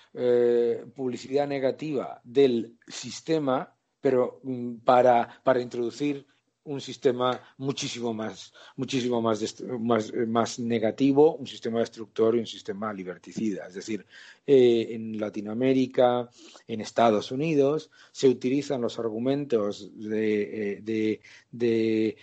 publicidad negativa del sistema pero mm, para, para introducir un sistema muchísimo más, muchísimo más, más, más, negativo, un sistema destructor y un sistema liberticida. Es decir, eh, en Latinoamérica, en Estados Unidos, se utilizan los argumentos de, eh, de, de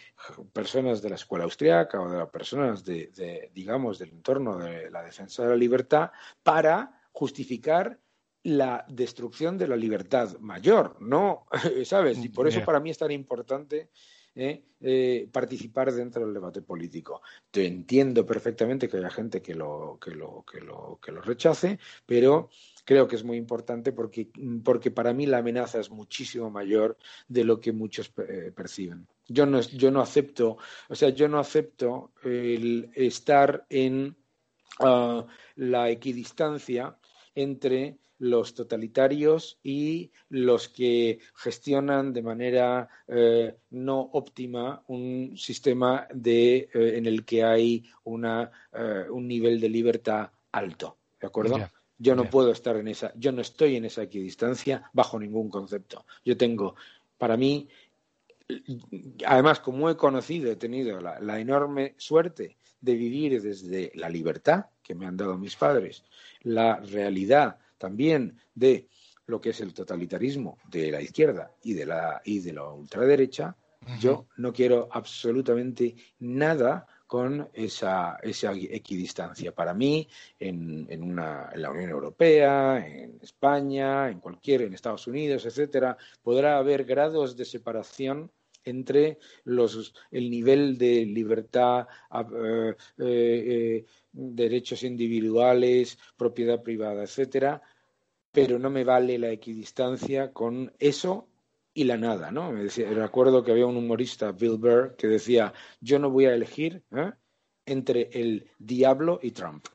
personas de la escuela austriaca o de personas de, de, digamos, del entorno de la defensa de la libertad para justificar la destrucción de la libertad mayor, ¿no? ¿Sabes? Y por eso para mí es tan importante ¿eh? Eh, participar dentro del debate político. Te entiendo perfectamente que haya gente que lo, que lo, que lo, que lo rechace, pero creo que es muy importante porque, porque para mí la amenaza es muchísimo mayor de lo que muchos eh, perciben. Yo no, yo no acepto, o sea, yo no acepto el estar en uh, la equidistancia entre los totalitarios y los que gestionan de manera eh, no óptima un sistema de, eh, en el que hay una, eh, un nivel de libertad alto. ¿De acuerdo? yo no puedo estar en esa, yo no estoy en esa equidistancia bajo ningún concepto. Yo tengo, para mí, además, como he conocido, he tenido la enorme suerte de vivir desde la libertad que me han dado mis padres, la realidad también de lo que es el totalitarismo de la izquierda y de la, y de la ultraderecha, yo no quiero absolutamente nada con esa, esa equidistancia. Para mí, en, en, una, en, la Unión Europea, en España, en cualquier, en Estados Unidos, etcétera, podrá haber grados de separación entre los, el nivel de libertad, eh, eh, eh, derechos individuales, propiedad privada, etcétera, pero no me vale la equidistancia con eso y la nada, ¿no? Me decía, recuerdo que había un humorista, Bill Burr, que decía, yo no voy a elegir entre el diablo y Trump.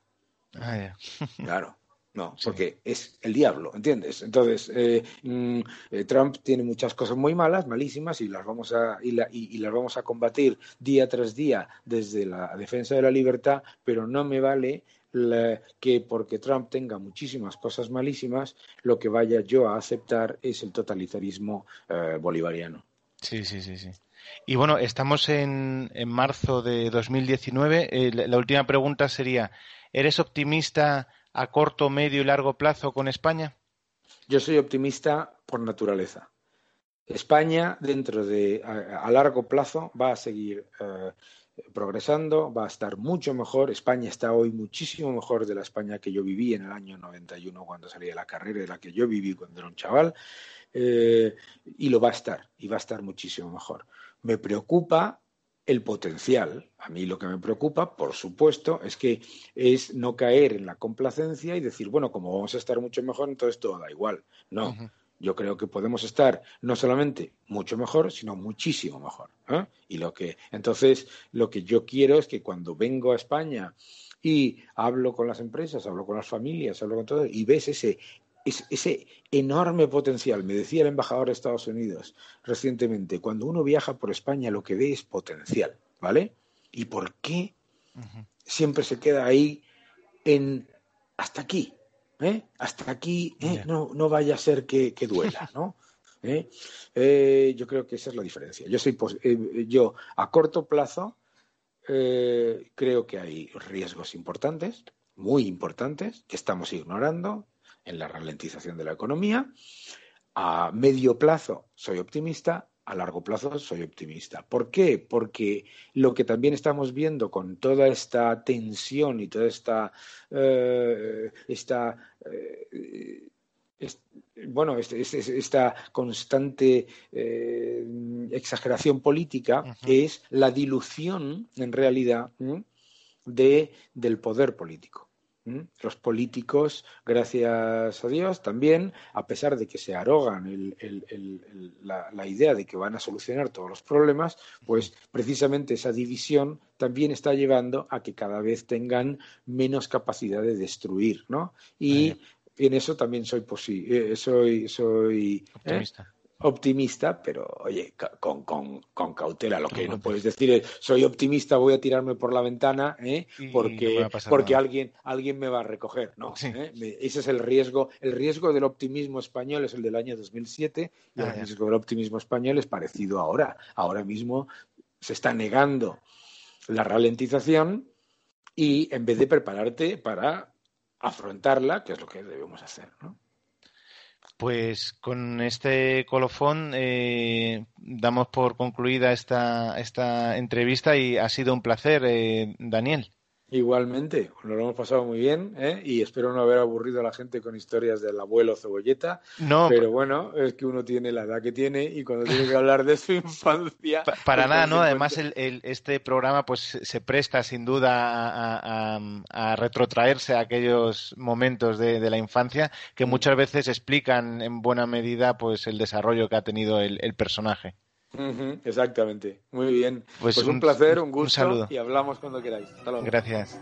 Ah, claro. No, porque es el diablo, ¿entiendes? Entonces, eh, mm, eh, Trump tiene muchas cosas muy malas, malísimas, y las vamos a y, las vamos a combatir día tras día desde la defensa de la libertad, pero no me vale que porque Trump tenga muchísimas cosas malísimas, lo que vaya yo a aceptar es el totalitarismo eh, bolivariano. Sí, sí, sí, sí. Y bueno, estamos en, en marzo de 2019. la última pregunta sería, ¿eres optimista? A corto, medio y largo plazo con España? Yo soy optimista por naturaleza. España, dentro de a, largo plazo, va a seguir eh, progresando, va a estar mucho mejor. España está hoy muchísimo mejor de la España que yo viví en el año 91 cuando salí de la carrera, de la que yo viví cuando era un chaval, eh, y lo va a estar, y va a estar muchísimo mejor. Me preocupa el potencial. A mí lo que me preocupa, por supuesto, es que es no caer en la complacencia y decir, bueno, como vamos a estar mucho mejor, entonces todo da igual. No, yo creo que podemos estar no solamente mucho mejor, sino muchísimo mejor. ¿eh? Y lo que, entonces, lo que yo quiero es que cuando vengo a España y hablo con las empresas, hablo con las familias, hablo con todo, y ves ese ese enorme potencial. Me decía el embajador de Estados Unidos recientemente, cuando uno viaja por España lo que ve es potencial, ¿vale? ¿Y por qué siempre se queda ahí en hasta aquí? ¿eh? Hasta aquí ¿eh? no, no vaya a ser que, duela, ¿no? ¿Eh? yo creo que esa es la diferencia. Yo, soy, yo a corto plazo creo que hay riesgos importantes, muy importantes, que estamos ignorando, en la ralentización de la economía. A medio plazo soy optimista, a largo plazo soy optimista. ¿Por qué? Porque lo que también estamos viendo con toda esta tensión y toda esta, eh, esta eh, bueno, esta constante eh, exageración política es la dilución, en realidad, de, del poder político. Los políticos, gracias a Dios, también, a pesar de que se arrogan la, idea de que van a solucionar todos los problemas, pues precisamente esa división también está llevando a que cada vez tengan menos capacidad de destruir, ¿no? Y en eso también soy, eh, soy, soy ¿eh? Optimista pero oye, con, con, con cautela. Lo que no puedes decir es, soy optimista, voy a tirarme por la ventana, ¿eh? porque, porque alguien, alguien me va a recoger. No, ¿eh? ese es el riesgo. El riesgo del optimismo español es el del año 2007 y el ah, riesgo del optimismo español es parecido ahora. Ahora mismo se está negando la ralentización y en vez de prepararte para afrontarla, que es lo que debemos hacer, ¿no? Pues con este colofón eh, damos por concluida esta, esta entrevista y ha sido un placer, eh, Daniel. Igualmente, nos lo hemos pasado muy bien ¿eh? y espero no haber aburrido a la gente con historias del abuelo cebolleta. No, pero bueno, es que uno tiene la edad que tiene y cuando tiene que hablar de su infancia. Pa para pues nada, ¿no? Además, el, el, este programa pues se presta sin duda a, a, a retrotraerse a aquellos momentos de, de, la infancia que mm. muchas veces explican en buena medida pues el desarrollo que ha tenido el, el personaje. Exactamente. Muy bien. Pues, pues un, un, placer, un gusto. Un saludo. Y hablamos cuando queráis. Hasta luego. Gracias.